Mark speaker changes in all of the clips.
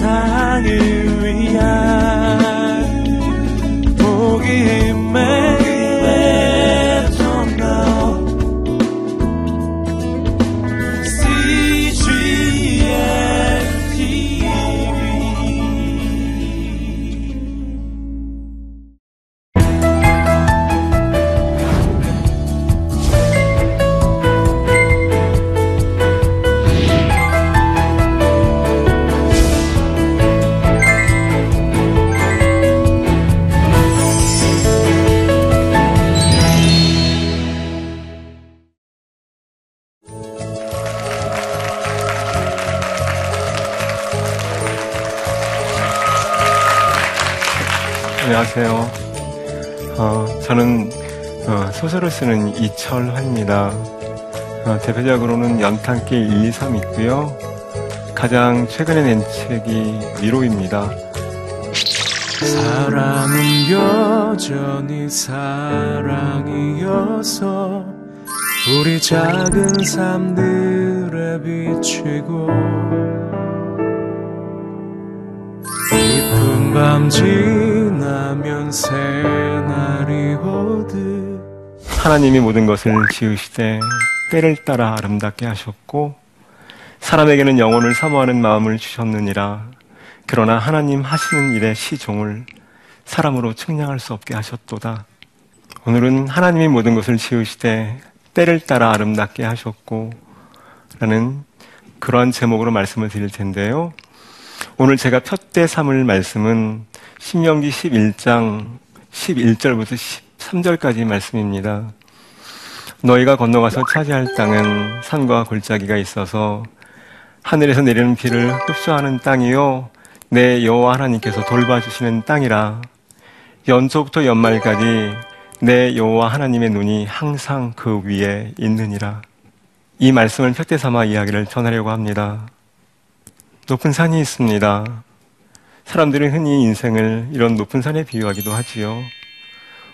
Speaker 1: 세상을
Speaker 2: 안녕하세요. 어, 저는 어, 소설을 쓰는 이철화입니다. 어, 대표적으로는 연탄길 1, 2, 3 있고요. 가장 최근에 낸 책이 위로입니다.
Speaker 1: 사랑은 여전히 사랑이어서 우리 작은 삶들에 비치고 밤 지나면 새날이 오듯
Speaker 2: 하나님이 모든 것을 지으시되 때를 따라 아름답게 하셨고 사람에게는 영혼을 사모하는 마음을 주셨느니라 그러나 하나님 하시는 일의 시종을 사람으로 측량할 수 없게 하셨도다. 오늘은 하나님이 모든 것을 지으시되 때를 따라 아름답게 하셨고 라는 그러한 제목으로 말씀을 드릴 텐데요. 오늘 제가 푯대 삼을 말씀은 신명기 11장 11절부터 13절까지 말씀입니다. 너희가 건너가서 차지할 땅은 산과 골짜기가 있어서 하늘에서 내리는 비를 흡수하는 땅이요 내 여호와 하나님께서 돌봐주시는 땅이라 연초부터 연말까지 내 여호와 하나님의 눈이 항상 그 위에 있느니라. 이 말씀을 푯대 삼아 이야기를 전하려고 합니다. 높은 산이 있습니다. 사람들은 흔히 인생을 이런 높은 산에 비유하기도 하지요.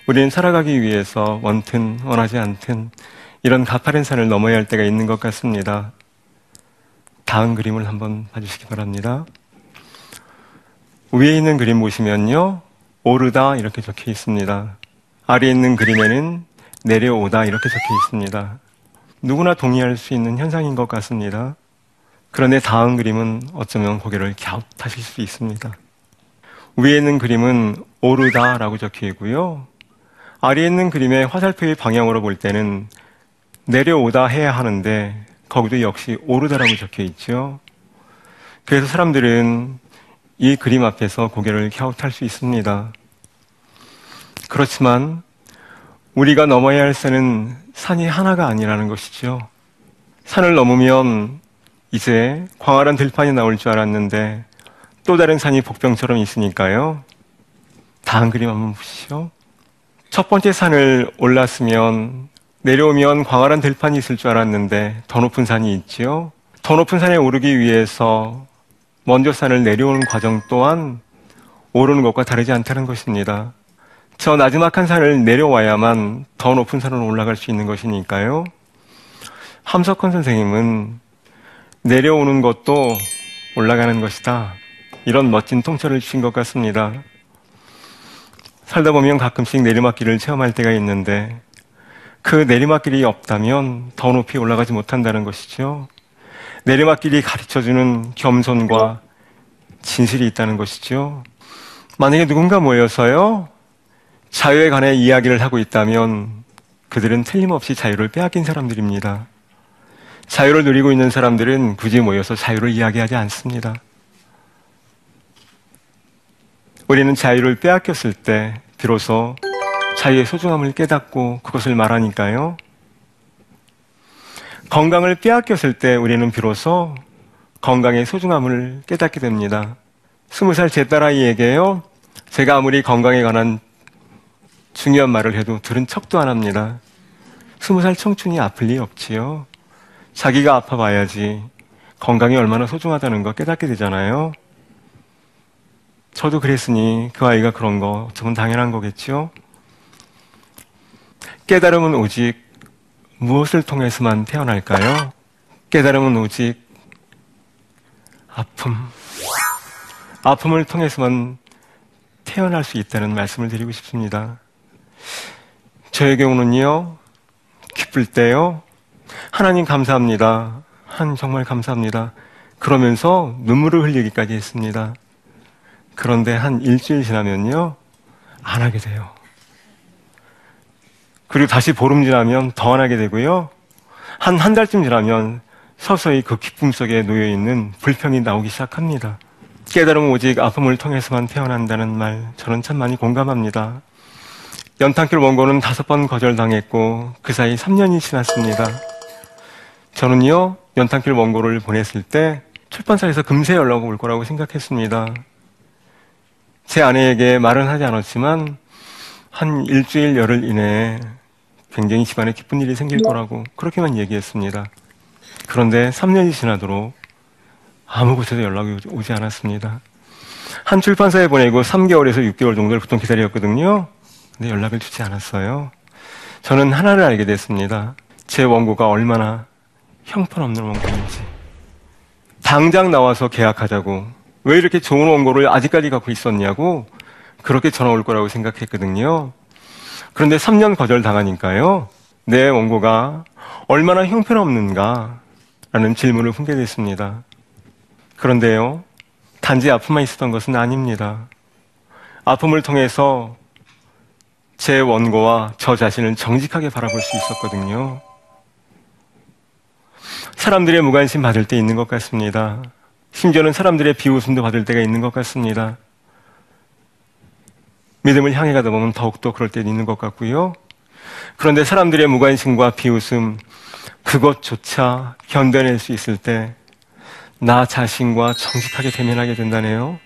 Speaker 2: 우리는 살아가기 위해서 원튼 원하지 않든 이런 가파른 산을 넘어야 할 때가 있는 것 같습니다. 다음 그림을 한번 봐주시기 바랍니다. 위에 있는 그림 보시면요. 오르다 이렇게 적혀 있습니다. 아래에 있는 그림에는 내려오다 이렇게 적혀 있습니다. 누구나 동의할 수 있는 현상인 것 같습니다. 그런데 다음 그림은 어쩌면 고개를 갸웃하실 수 있습니다. 위에 있는 그림은 오르다라고 적혀 있고요. 아래에 있는 그림의 화살표의 방향으로 볼 때는 내려오다 해야 하는데 거기도 역시 오르다라고 적혀 있죠. 그래서 사람들은 이 그림 앞에서 고개를 갸웃할 수 있습니다. 그렇지만 우리가 넘어야 할 산은 산이 하나가 아니라는 것이죠. 산을 넘으면 이제 광활한 들판이 나올 줄 알았는데 또 다른 산이 복병처럼 있으니까요. 다음 그림 한번 보시죠. 첫 번째 산을 올랐으면 내려오면 광활한 들판이 있을 줄 알았는데 더 높은 산이 있지요. 더 높은 산에 오르기 위해서 먼저 산을 내려오는 과정 또한 오르는 것과 다르지 않다는 것입니다. 저 나지막한 산을 내려와야만 더 높은 산으로 올라갈 수 있는 것이니까요. 함석헌 선생님은 내려오는 것도 올라가는 것이다. 이런 멋진 통찰을 주신 것 같습니다. 살다 보면 가끔씩 내리막길을 체험할 때가 있는데 그 내리막길이 없다면 더 높이 올라가지 못한다는 것이죠. 내리막길이 가르쳐주는 겸손과 진실이 있다는 것이죠. 만약에 누군가 모여서요, 자유에 관해 이야기를 하고 있다면 그들은 틀림없이 자유를 빼앗긴 사람들입니다. 자유를 누리고 있는 사람들은 굳이 모여서 자유를 이야기하지 않습니다. 우리는 자유를 빼앗겼을 때 비로소 자유의 소중함을 깨닫고 그것을 말하니까요. 건강을 빼앗겼을 때 우리는 비로소 건강의 소중함을 깨닫게 됩니다. 스무 살 제 딸아이에게요, 제가 아무리 건강에 관한 중요한 말을 해도 들은 척도 안 합니다. 스무 살 청춘이 아플 리 없지요. 자기가 아파봐야지 건강이 얼마나 소중하다는 거 깨닫게 되잖아요. 저도 그랬으니 그 아이가 그런 거 저건 당연한 거겠죠. 깨달음은 오직 무엇을 통해서만 태어날까요? 깨달음은 오직 아픔, 아픔을 통해서만 태어날 수 있다는 말씀을 드리고 싶습니다. 저의 경우는요, 기쁠 때요, 하나님 감사합니다. 한 정말 감사합니다. 그러면서 눈물을 흘리기까지 했습니다. 그런데 한 일주일 지나면요, 안 하게 돼요. 그리고 다시 보름 지나면 더 안 하게 되고요. 한 한 달쯤 지나면 서서히 그 기쁨 속에 놓여 있는 불평이 나오기 시작합니다. 깨달음은 오직 아픔을 통해서만 태어난다는 말, 저는 참 많이 공감합니다. 연탄길 원고는 다섯 번 거절당했고, 그 사이 3년이 지났습니다. 저는요, 연탄길 원고를 보냈을 때, 출판사에서 금세 연락 올 거라고 생각했습니다. 제 아내에게 말은 하지 않았지만, 한 일주일 열흘 이내에 굉장히 집안에 기쁜 일이 생길 거라고 그렇게만 얘기했습니다. 그런데 3년이 지나도록 아무 곳에서 연락이 오지 않았습니다. 한 출판사에 보내고 3개월에서 6개월 정도를 보통 기다렸거든요. 근데 연락을 주지 않았어요. 저는 하나를 알게 됐습니다. 제 원고가 얼마나 형편없는 원고인지. 당장 나와서 계약하자고. 왜 이렇게 좋은 원고를 아직까지 갖고 있었냐고 그렇게 전화 올 거라고 생각했거든요. 그런데 3년 거절 당하니까요. 내 원고가 얼마나 형편없는가 라는 질문을 품게 됐습니다. 그런데요. 단지 아픔만 있었던 것은 아닙니다. 아픔을 통해서 제 원고와 저 자신을 정직하게 바라볼 수 있었거든요. 사람들의 무관심 받을 때 있는 것 같습니다. 심지어는 사람들의 비웃음도 받을 때가 있는 것 같습니다. 믿음을 향해 가다 보면 더욱더 그럴 때 있는 것 같고요. 그런데 사람들의 무관심과 비웃음, 그것조차 견뎌낼 수 있을 때, 나 자신과 정직하게 대면하게 된다네요.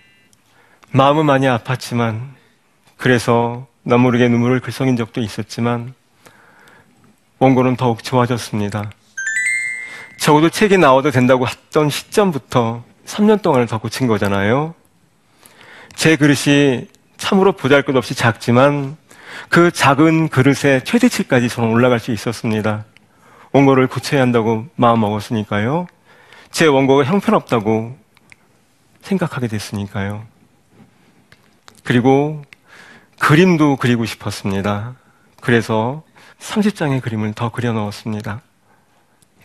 Speaker 2: 마음은 많이 아팠지만, 그래서 나 모르게 눈물을 글썽인 적도 있었지만, 원고는 더욱 좋아졌습니다. 적어도 책이 나와도 된다고 했던 시점부터 3년 동안을 더 고친 거잖아요. 제 그릇이 참으로 보잘 것 없이 작지만 그 작은 그릇의 최대치까지 저는 올라갈 수 있었습니다. 원고를 고쳐야 한다고 마음 먹었으니까요. 제 원고가 형편없다고 생각하게 됐으니까요. 그리고 그림도 그리고 싶었습니다. 그래서 30장의 그림을 더 그려 넣었습니다.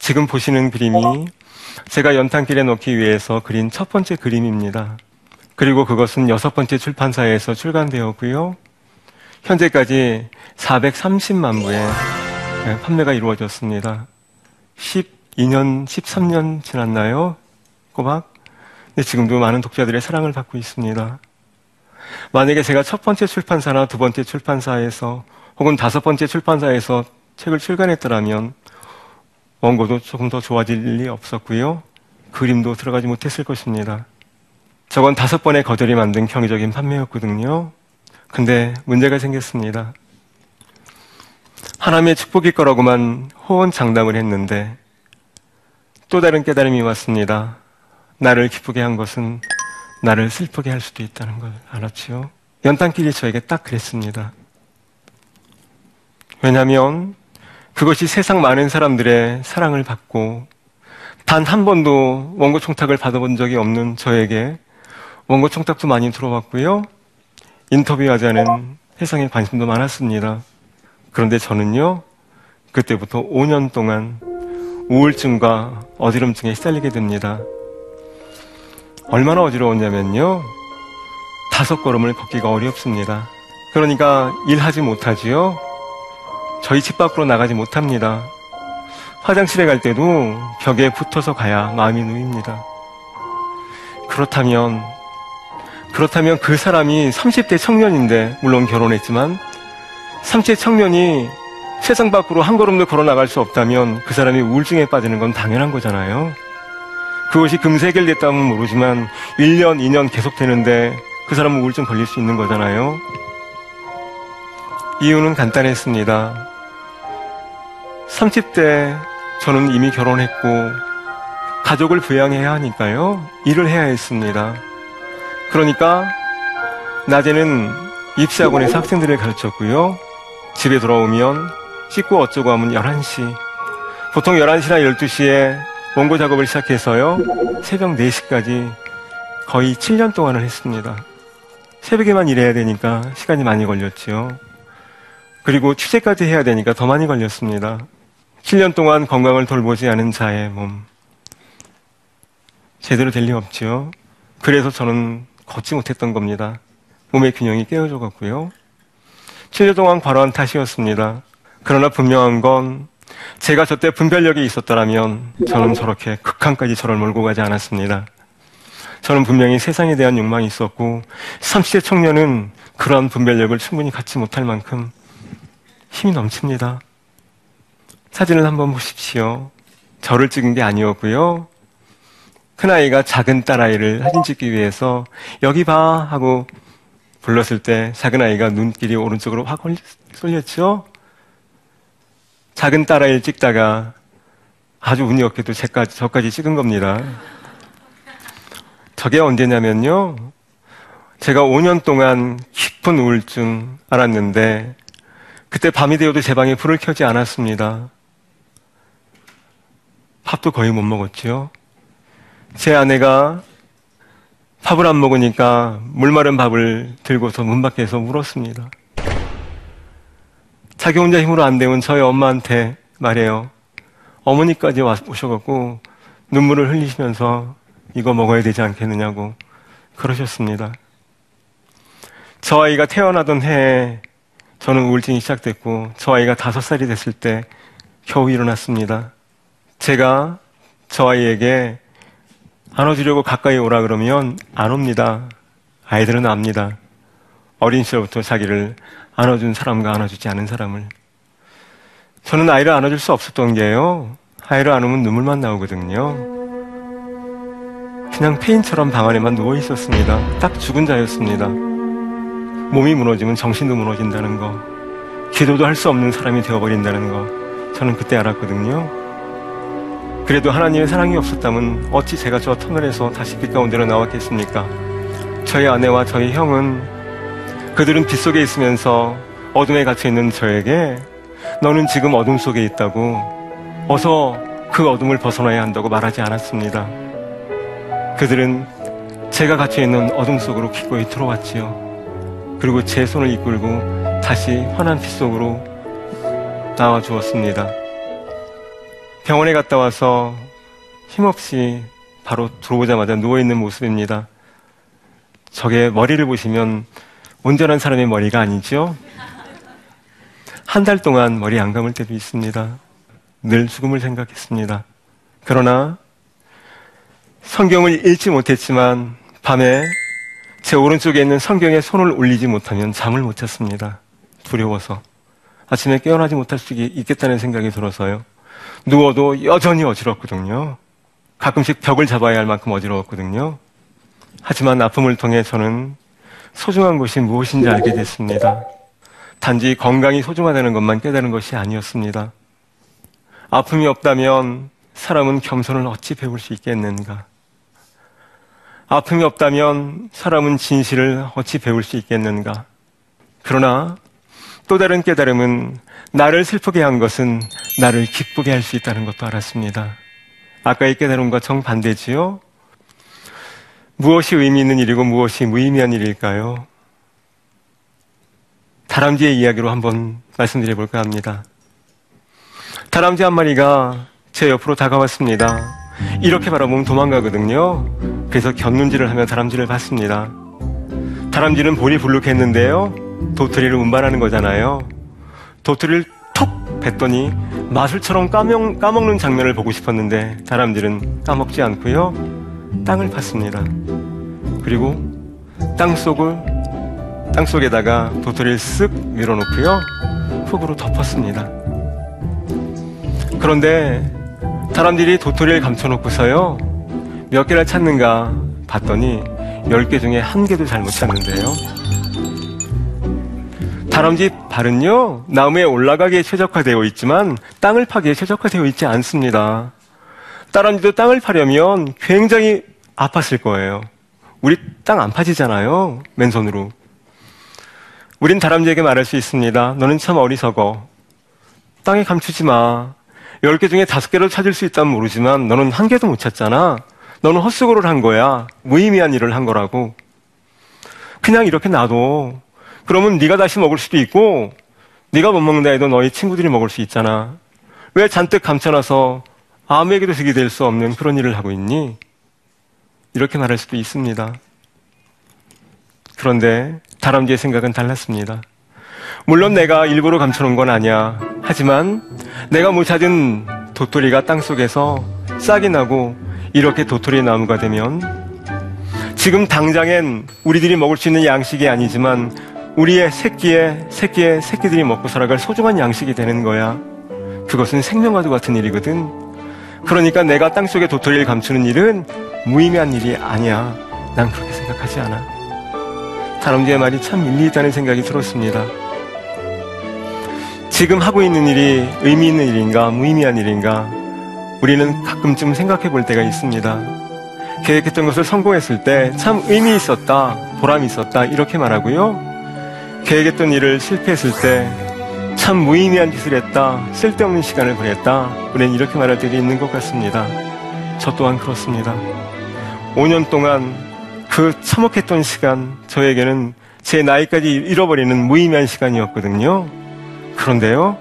Speaker 2: 지금 보시는 그림이 제가 연탄길에 넣기 위해서 그린 첫 번째 그림입니다. 그리고 그것은 여섯 번째 출판사에서 출간되었고요. 현재까지 430만 부의 네, 판매가 이루어졌습니다. 12년, 13년 지났나요? 꼬박? 근데 지금도 많은 독자들의 사랑을 받고 있습니다. 만약에 제가 첫 번째 출판사나 두 번째 출판사에서 혹은 다섯 번째 출판사에서 책을 출간했더라면 원고도 조금 더 좋아질 일이 없었고요. 그림도 들어가지 못했을 것입니다. 저건 다섯 번의 거절이 만든 경이적인 판매였거든요. 근데 문제가 생겼습니다. 하나님의 축복일 거라고만 호언 장담을 했는데 또 다른 깨달음이 왔습니다. 나를 기쁘게 한 것은 나를 슬프게 할 수도 있다는 걸 알았지요. 연탄길이 저에게 딱 그랬습니다. 왜냐하면 그것이 세상 많은 사람들의 사랑을 받고 단 한 번도 원고 청탁을 받아본 적이 없는 저에게 원고 청탁도 많이 들어왔고요. 인터뷰하자는 세상에 관심도 많았습니다. 그런데 저는요, 그때부터 5년 동안 우울증과 어지럼증에 시달리게 됩니다. 얼마나 어지러웠냐면요, 다섯 걸음을 걷기가 어렵습니다. 그러니까 일하지 못하지요. 저희 집 밖으로 나가지 못합니다. 화장실에 갈 때도 벽에 붙어서 가야 마음이 놓입니다. 그렇다면 그렇다면 그 사람이 30대 청년인데, 물론 결혼했지만, 30대 청년이 세상 밖으로 한 걸음도 걸어 나갈 수 없다면 그 사람이 우울증에 빠지는 건 당연한 거잖아요. 그것이 금세 해결됐다면 모르지만 1년, 2년 계속 되는데 그 사람은 우울증 걸릴 수 있는 거잖아요. 이유는 간단했습니다. 30대 저는 이미 결혼했고 가족을 부양해야 하니까요. 일을 해야 했습니다. 그러니까 낮에는 입시학원에서 학생들을 가르쳤고요. 집에 돌아오면 씻고 어쩌고 하면 11시. 보통 11시나 12시에 원고 작업을 시작해서요. 새벽 4시까지 거의 7년 동안을 했습니다. 새벽에만 일해야 되니까 시간이 많이 걸렸지요. 그리고 취재까지 해야 되니까 더 많이 걸렸습니다. 7년 동안 건강을 돌보지 않은 자의 몸. 제대로 될 리 없지요. 그래서 저는 걷지 못했던 겁니다. 몸의 균형이 깨어져 갔고요. 7년 동안 과로한 탓이었습니다. 그러나 분명한 건 제가 저때 분별력이 있었더라면 저는 저렇게 극한까지 저를 몰고 가지 않았습니다. 저는 분명히 세상에 대한 욕망이 있었고 30대 청년은 그러한 분별력을 충분히 갖지 못할 만큼 힘이 넘칩니다. 사진을 한번 보십시오. 저를 찍은 게 아니었고요. 큰아이가 작은 딸아이를 사진 찍기 위해서 여기 봐 하고 불렀을 때 작은 아이가 눈길이 오른쪽으로 확 쏠렸죠? 작은 딸아이를 찍다가 아주 운이 없게도 제까지, 저까지 찍은 겁니다. 저게 언제냐면요. 제가 5년 동안 깊은 우울증 알았는데 그때 밤이 되어도 제 방에 불을 켜지 않았습니다. 밥도 거의 못 먹었지요. 제 아내가 밥을 안 먹으니까 물 마른 밥을 들고서 문 밖에서 울었습니다. 자기 혼자 힘으로 안 되면 저희 엄마한테 말해요. 어머니까지 와 오셔갖고 눈물을 흘리시면서 이거 먹어야 되지 않겠느냐고 그러셨습니다. 저 아이가 태어나던 해에 저는 우울증이 시작됐고 저 아이가 다섯 살이 됐을 때 겨우 일어났습니다. 제가 저 아이에게 안아주려고 가까이 오라 그러면 안 옵니다. 아이들은 압니다. 어린 시절부터 자기를 안아준 사람과 안아주지 않은 사람을. 저는 아이를 안아줄 수 없었던 게요. 아이를 안으면 눈물만 나오거든요. 그냥 페인처럼 방 안에만 누워 있었습니다. 딱 죽은 자였습니다. 몸이 무너지면 정신도 무너진다는 거, 기도도 할 수 없는 사람이 되어버린다는 거, 저는 그때 알았거든요. 그래도 하나님의 사랑이 없었다면 어찌 제가 저 터널에서 다시 빛 가운데로 나왔겠습니까? 저희 아내와 저희 형은 그들은 빛 속에 있으면서 어둠에 갇혀 있는 저에게 너는 지금 어둠 속에 있다고 어서 그 어둠을 벗어나야 한다고 말하지 않았습니다. 그들은 제가 갇혀 있는 어둠 속으로 기꺼이 들어왔지요. 그리고 제 손을 이끌고 다시 환한 빛 속으로 나와 주었습니다. 병원에 갔다 와서 힘없이 바로 들어오자마자 누워있는 모습입니다. 저게 머리를 보시면 온전한 사람의 머리가 아니죠? 한 달 동안 머리 안 감을 때도 있습니다. 늘 죽음을 생각했습니다. 그러나 성경을 읽지 못했지만 밤에 제 오른쪽에 있는 성경에 손을 올리지 못하면 잠을 못 잤습니다. 두려워서. 아침에 깨어나지 못할 수 있겠다는 생각이 들어서요. 누워도 여전히 어지럽거든요. 가끔씩 벽을 잡아야 할 만큼 어지러웠거든요. 하지만 아픔을 통해 저는 소중한 것이 무엇인지 알게 됐습니다. 단지 건강이 소중하다는 것만 깨달은 것이 아니었습니다. 아픔이 없다면 사람은 겸손을 어찌 배울 수 있겠는가? 아픔이 없다면 사람은 진실을 어찌 배울 수 있겠는가? 그러나 또 다른 깨달음은 나를 슬프게 한 것은 나를 기쁘게 할 수 있다는 것도 알았습니다. 아까의 깨달음과 정반대지요? 무엇이 의미 있는 일이고 무엇이 무의미한 일일까요? 다람쥐의 이야기로 한번 말씀드려 볼까 합니다. 다람쥐 한 마리가 제 옆으로 다가왔습니다. 이렇게 바라보면 도망가거든요. 그래서 곁눈질을 하며 다람쥐를 봤습니다. 다람쥐는 볼이 불룩했는데요. 도토리를 운반하는 거잖아요. 도토리를 톡 뱉더니 마술처럼 까먹, 까먹는 장면을 보고 싶었는데 다람쥐는 까먹지 않고요. 땅을 팠습니다. 그리고 땅 속을 땅 속에다가 도토리를 쓱 밀어놓고요. 흙으로 덮었습니다. 그런데 사람들이 도토리를 감춰놓고서요. 몇 개를 찾는가 봤더니 열개 중에 한 개도 잘못 찾는데요. 다람쥐 발은요, 나무에 올라가기에 최적화되어 있지만 땅을 파기에 최적화되어 있지 않습니다. 다람쥐도 땅을 파려면 굉장히 아팠을 거예요. 우리 땅 안 파지잖아요. 맨손으로. 우린 다람쥐에게 말할 수 있습니다. 너는 참 어리석어. 땅에 감추지 마. 열개 중에 다섯 개를 찾을 수 있다면 모르지만 너는 한 개도 못 찾잖아. 너는 헛수고를 한 거야. 무의미한 일을 한 거라고. 그냥 이렇게 놔둬. 그러면 네가 다시 먹을 수도 있고 네가 못 먹는다 해도 너희 친구들이 먹을 수 있잖아. 왜 잔뜩 감춰놔서 아무에게도 득이 될 수 없는 그런 일을 하고 있니? 이렇게 말할 수도 있습니다. 그런데 다람쥐의 생각은 달랐습니다. 물론 내가 일부러 감춰놓은 건 아니야. 하지만 내가 못 찾은 도토리가 땅 속에서 싹이 나고 이렇게 도토리 나무가 되면 지금 당장엔 우리들이 먹을 수 있는 양식이 아니지만 우리의 새끼의 새끼의 새끼들이 먹고 살아갈 소중한 양식이 되는 거야. 그것은 생명과도 같은 일이거든. 그러니까 내가 땅 속에 도토리를 감추는 일은 무의미한 일이 아니야. 난 그렇게 생각하지 않아. 다람쥐의 말이 참 일리 있다는 생각이 들었습니다. 지금 하고 있는 일이 의미 있는 일인가, 무의미한 일인가, 우리는 가끔쯤 생각해 볼 때가 있습니다. 계획했던 것을 성공했을 때 참 의미 있었다, 보람이 있었다, 이렇게 말하고요. 계획했던 일을 실패했을 때 참 무의미한 짓을 했다, 쓸데없는 시간을 보냈다, 우리는 이렇게 말할 때도 있는 것 같습니다. 저 또한 그렇습니다. 5년 동안 그 참혹했던 시간, 저에게는 제 나이까지 잃어버리는 무의미한 시간이었거든요. 그런데요,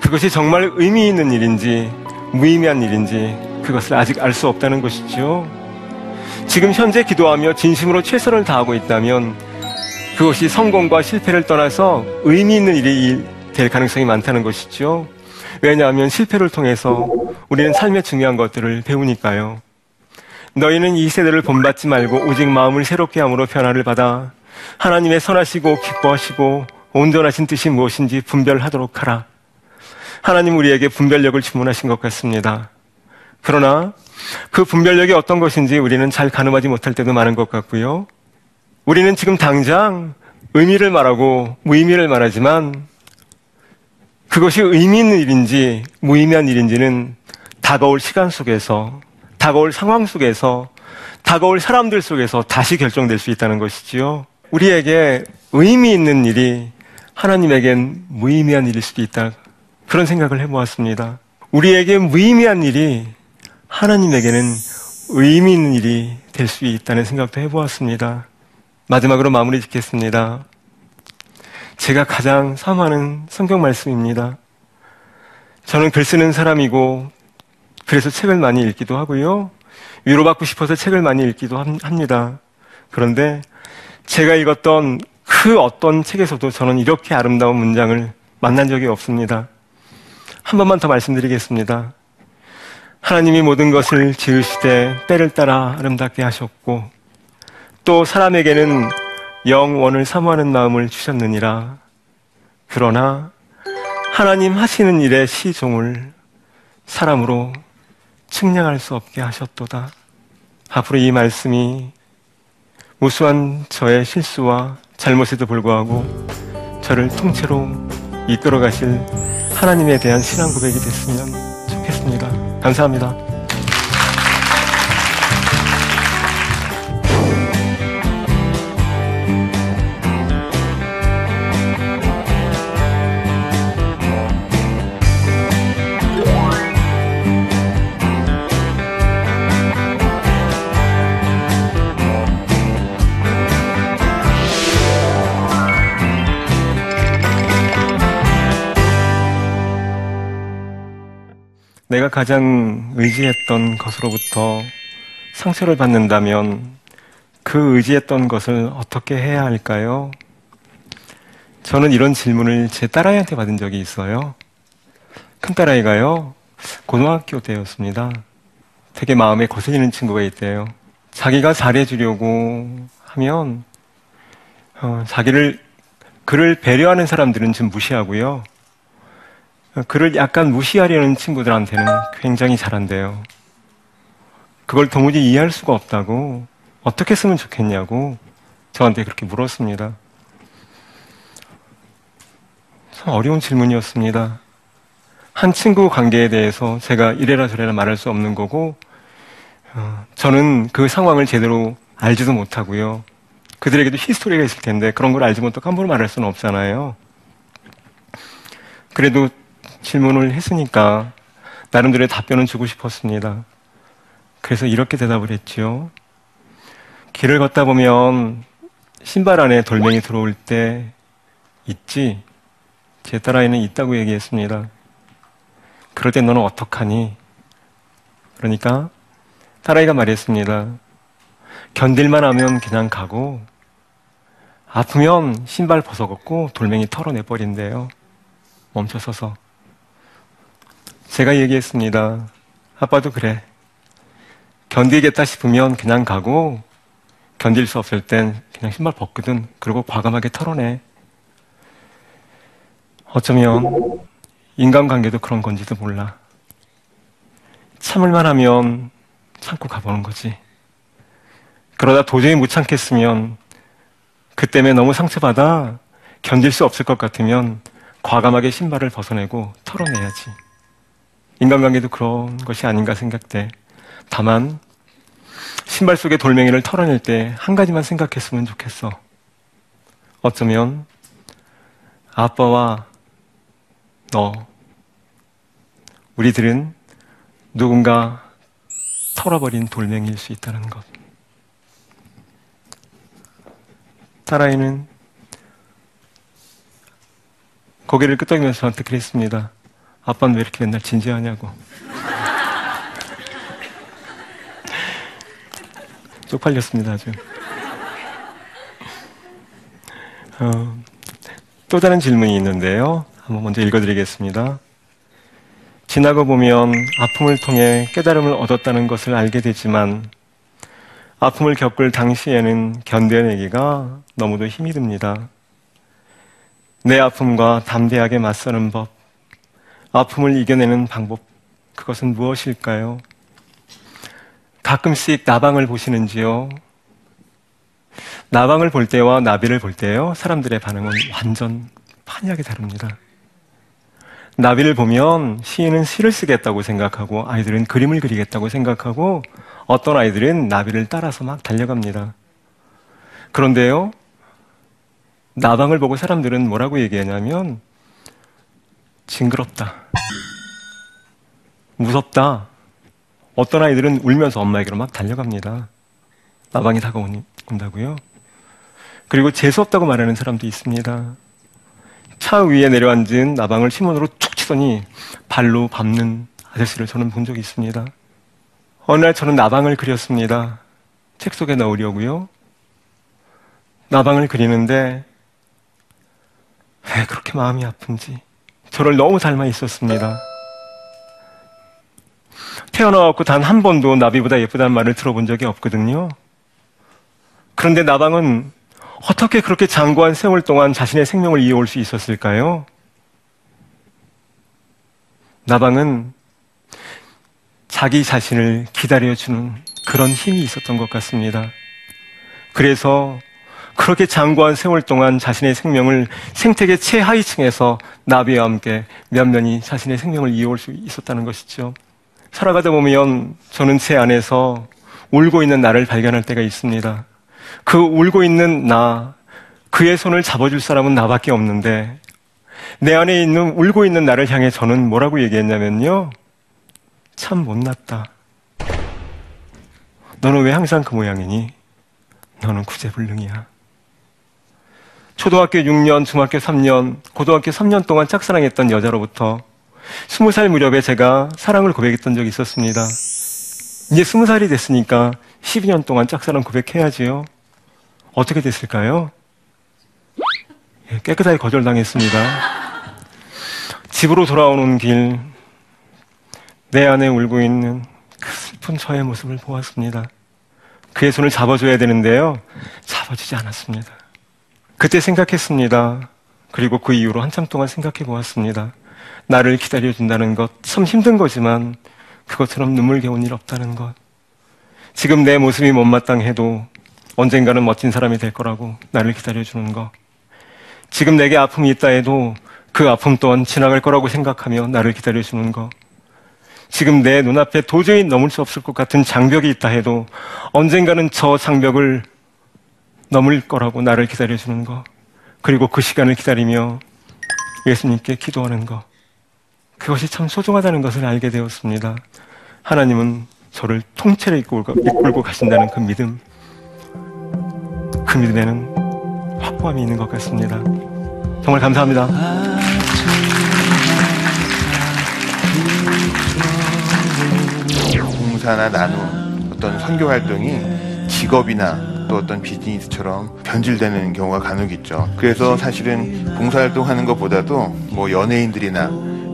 Speaker 2: 그것이 정말 의미 있는 일인지, 무의미한 일인지, 그것을 아직 알 수 없다는 것이죠. 지금 현재 기도하며 진심으로 최선을 다하고 있다면, 그것이 성공과 실패를 떠나서 의미 있는 일이 될 가능성이 많다는 것이죠. 왜냐하면 실패를 통해서 우리는 삶의 중요한 것들을 배우니까요. 너희는 이 세대를 본받지 말고 오직 마음을 새롭게 함으로 변화를 받아 하나님의 선하시고 기뻐하시고 온전하신 뜻이 무엇인지 분별하도록 하라. 하나님 우리에게 분별력을 주문하신 것 같습니다. 그러나 그 분별력이 어떤 것인지 우리는 잘 가늠하지 못할 때도 많은 것 같고요. 우리는 지금 당장 의미를 말하고 무의미를 말하지만 그것이 의미 있는 일인지 무의미한 일인지는 다가올 시간 속에서 다가올 상황 속에서 다가올 사람들 속에서 다시 결정될 수 있다는 것이지요. 우리에게 의미 있는 일이 하나님에겐 무의미한 일일 수도 있다. 그런 생각을 해보았습니다. 우리에게 무의미한 일이 하나님에게는 의미 있는 일이 될 수 있다는 생각도 해보았습니다. 마지막으로 마무리 짓겠습니다. 제가 가장 사모하는 성경 말씀입니다. 저는 글 쓰는 사람이고 그래서 책을 많이 읽기도 하고요. 위로받고 싶어서 책을 많이 읽기도 합니다. 그런데 제가 읽었던 그 어떤 책에서도 저는 이렇게 아름다운 문장을 만난 적이 없습니다. 한 번만 더 말씀드리겠습니다. 하나님이 모든 것을 지으시되 때를 따라 아름답게 하셨고 또 사람에게는 영원을 사모하는 마음을 주셨느니라. 그러나 하나님 하시는 일의 시종을 사람으로 측량할 수 없게 하셨도다. 앞으로 이 말씀이 무수한 저의 실수와 잘못에도 불구하고 저를 통째로 이끌어 가실 하나님에 대한 신앙 고백이 됐으면 좋겠습니다. 감사합니다. 내가 가장 의지했던 것으로부터 상처를 받는다면 그 의지했던 것을 어떻게 해야 할까요? 저는 이런 질문을 제 딸아이한테 받은 적이 있어요. 큰 딸아이가요, 고등학교 때였습니다. 되게 마음에 거슬리는 친구가 있대요. 자기가 잘해주려고 하면, 어, 자기를, 그를 배려하는 사람들은 좀 무시하고요. 그를 약간 무시하려는 친구들한테는 굉장히 잘한대요. 그걸 도무지 이해할 수가 없다고 어떻게 쓰면 좋겠냐고 저한테 그렇게 물었습니다. 참 어려운 질문이었습니다. 한 친구 관계에 대해서 제가 이래라 저래라 말할 수 없는 거고 어, 저는 그 상황을 제대로 알지도 못하고요. 그들에게도 히스토리가 있을 텐데 그런 걸 알지 못하고 함부로 말할 수는 없잖아요. 그래도 질문을 했으니까 나름대로의 답변은 주고 싶었습니다. 그래서 이렇게 대답을 했지요. 길을 걷다 보면 신발 안에 돌멩이 들어올 때 있지? 제 딸아이는 있다고 얘기했습니다. 그럴 때 너는 어떡하니? 그러니까 딸아이가 말했습니다. 견딜만 하면 그냥 가고 아프면 신발 벗어 걷고 돌멩이 털어내 버린대요. 멈춰서서. 제가 얘기했습니다. 아빠도 그래. 견디겠다 싶으면 그냥 가고 견딜 수 없을 땐 그냥 신발 벗거든. 그리고 과감하게 털어내. 어쩌면 인간관계도 그런 건지도 몰라. 참을만 하면 참고 가보는 거지. 그러다 도저히 못 참겠으면 그 때문에 너무 상처받아 견딜 수 없을 것 같으면 과감하게 신발을 벗어내고 털어내야지. 인간관계도 그런 것이 아닌가 생각돼. 다만 신발 속에 돌멩이를 털어낼 때 한 가지만 생각했으면 좋겠어. 어쩌면 아빠와 너, 우리들은 누군가 털어버린 돌멩이일 수 있다는 것. 딸아이는 고개를 끄덕이면서 저한테 그랬습니다. 아빠는 왜 이렇게 맨날 진지하냐고. 쪽팔렸습니다, 아주. 어, 또 다른 질문이 있는데요. 한번 먼저 읽어드리겠습니다. 지나고 보면 아픔을 통해 깨달음을 얻었다는 것을 알게 되지만 아픔을 겪을 당시에는 견뎌내기가 너무도 힘이 듭니다. 내 아픔과 담대하게 맞서는 법, 아픔을 이겨내는 방법, 그것은 무엇일까요? 가끔씩 나방을 보시는지요? 나방을 볼 때와 나비를 볼 때요, 사람들의 반응은 완전 판이하게 다릅니다. 나비를 보면 시인은 시를 쓰겠다고 생각하고 아이들은 그림을 그리겠다고 생각하고 어떤 아이들은 나비를 따라서 막 달려갑니다. 그런데요, 나방을 보고 사람들은 뭐라고 얘기하냐면 징그럽다. 무섭다. 어떤 아이들은 울면서 엄마에게로 막 달려갑니다. 나방이 다가온다고요? 그리고 재수없다고 말하는 사람도 있습니다. 차 위에 내려앉은 나방을 신문으로 툭 치더니 발로 밟는 아저씨를 저는 본 적이 있습니다. 어느 날 저는 나방을 그렸습니다. 책 속에 넣으려고요. 나방을 그리는데 왜 그렇게 마음이 아픈지 저를 너무 닮아 있었습니다. 태어나갖고 단 한 번도 나비보다 예쁘다는 말을 들어본 적이 없거든요. 그런데 나방은 어떻게 그렇게 장구한 세월 동안 자신의 생명을 이어올 수 있었을까요? 나방은 자기 자신을 기다려주는 그런 힘이 있었던 것 같습니다. 그래서 그렇게 장구한 세월 동안 자신의 생명을 생태계 최하위층에서 나비와 함께 면면히 자신의 생명을 이어올 수 있었다는 것이죠. 살아가다 보면 저는 제 안에서 울고 있는 나를 발견할 때가 있습니다. 그 울고 있는 나, 그의 손을 잡아줄 사람은 나밖에 없는데, 내 안에 있는 울고 있는 나를 향해 저는 뭐라고 얘기했냐면요. 참 못났다. 너는 왜 항상 그 모양이니? 너는 구제불능이야. 초등학교 6년, 중학교 3년, 고등학교 3년 동안 짝사랑했던 여자로부터 20살 무렵에 제가 사랑을 고백했던 적이 있었습니다. 이제 20살이 됐으니까 12년 동안 짝사랑 고백해야지요. 어떻게 됐을까요? 예, 깨끗하게 거절당했습니다. 집으로 돌아오는 길, 내 안에 울고 있는 그 슬픈 저의 모습을 보았습니다. 그의 손을 잡아줘야 되는데요. 잡아주지 않았습니다. 그때 생각했습니다. 그리고 그 이후로 한참 동안 생각해 보았습니다. 나를 기다려준다는 것, 참 힘든 거지만 그것처럼 눈물겨운 일 없다는 것. 지금 내 모습이 못마땅해도 언젠가는 멋진 사람이 될 거라고 나를 기다려주는 것. 지금 내게 아픔이 있다 해도 그 아픔 또한 지나갈 거라고 생각하며 나를 기다려주는 것. 지금 내 눈앞에 도저히 넘을 수 없을 것 같은 장벽이 있다 해도 언젠가는 저 장벽을 넘을 거라고 나를 기다려주는 것. 그리고 그 시간을 기다리며 예수님께 기도하는 것. 그것이 참 소중하다는 것을 알게 되었습니다. 하나님은 저를 통째로 이끌고, 가신다는 그 믿음, 그 믿음에는 확고함이 있는 것 같습니다. 정말 감사합니다.
Speaker 3: 봉사나 나눔, 어떤 선교 활동이 직업이나 또 어떤 비즈니스처럼 변질되는 경우가 간혹 있죠. 그래서 사실은 봉사활동 하는 것보다도 뭐 연예인들이나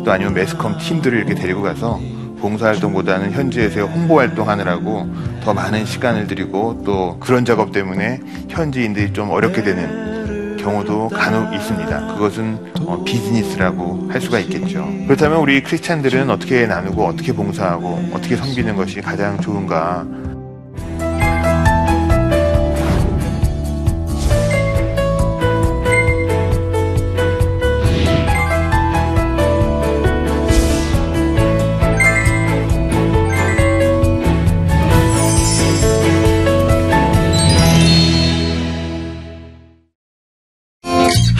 Speaker 3: 또 아니면 매스컴 팀들을 이렇게 데리고 가서 봉사활동보다는 현지에서 홍보활동 하느라고 더 많은 시간을 들이고 또 그런 작업 때문에 현지인들이 좀 어렵게 되는 경우도 간혹 있습니다. 그것은 어, 비즈니스라고 할 수가 있겠죠. 그렇다면 우리 크리스찬들은 어떻게 나누고 어떻게 봉사하고 어떻게 섬기는 것이 가장 좋은가?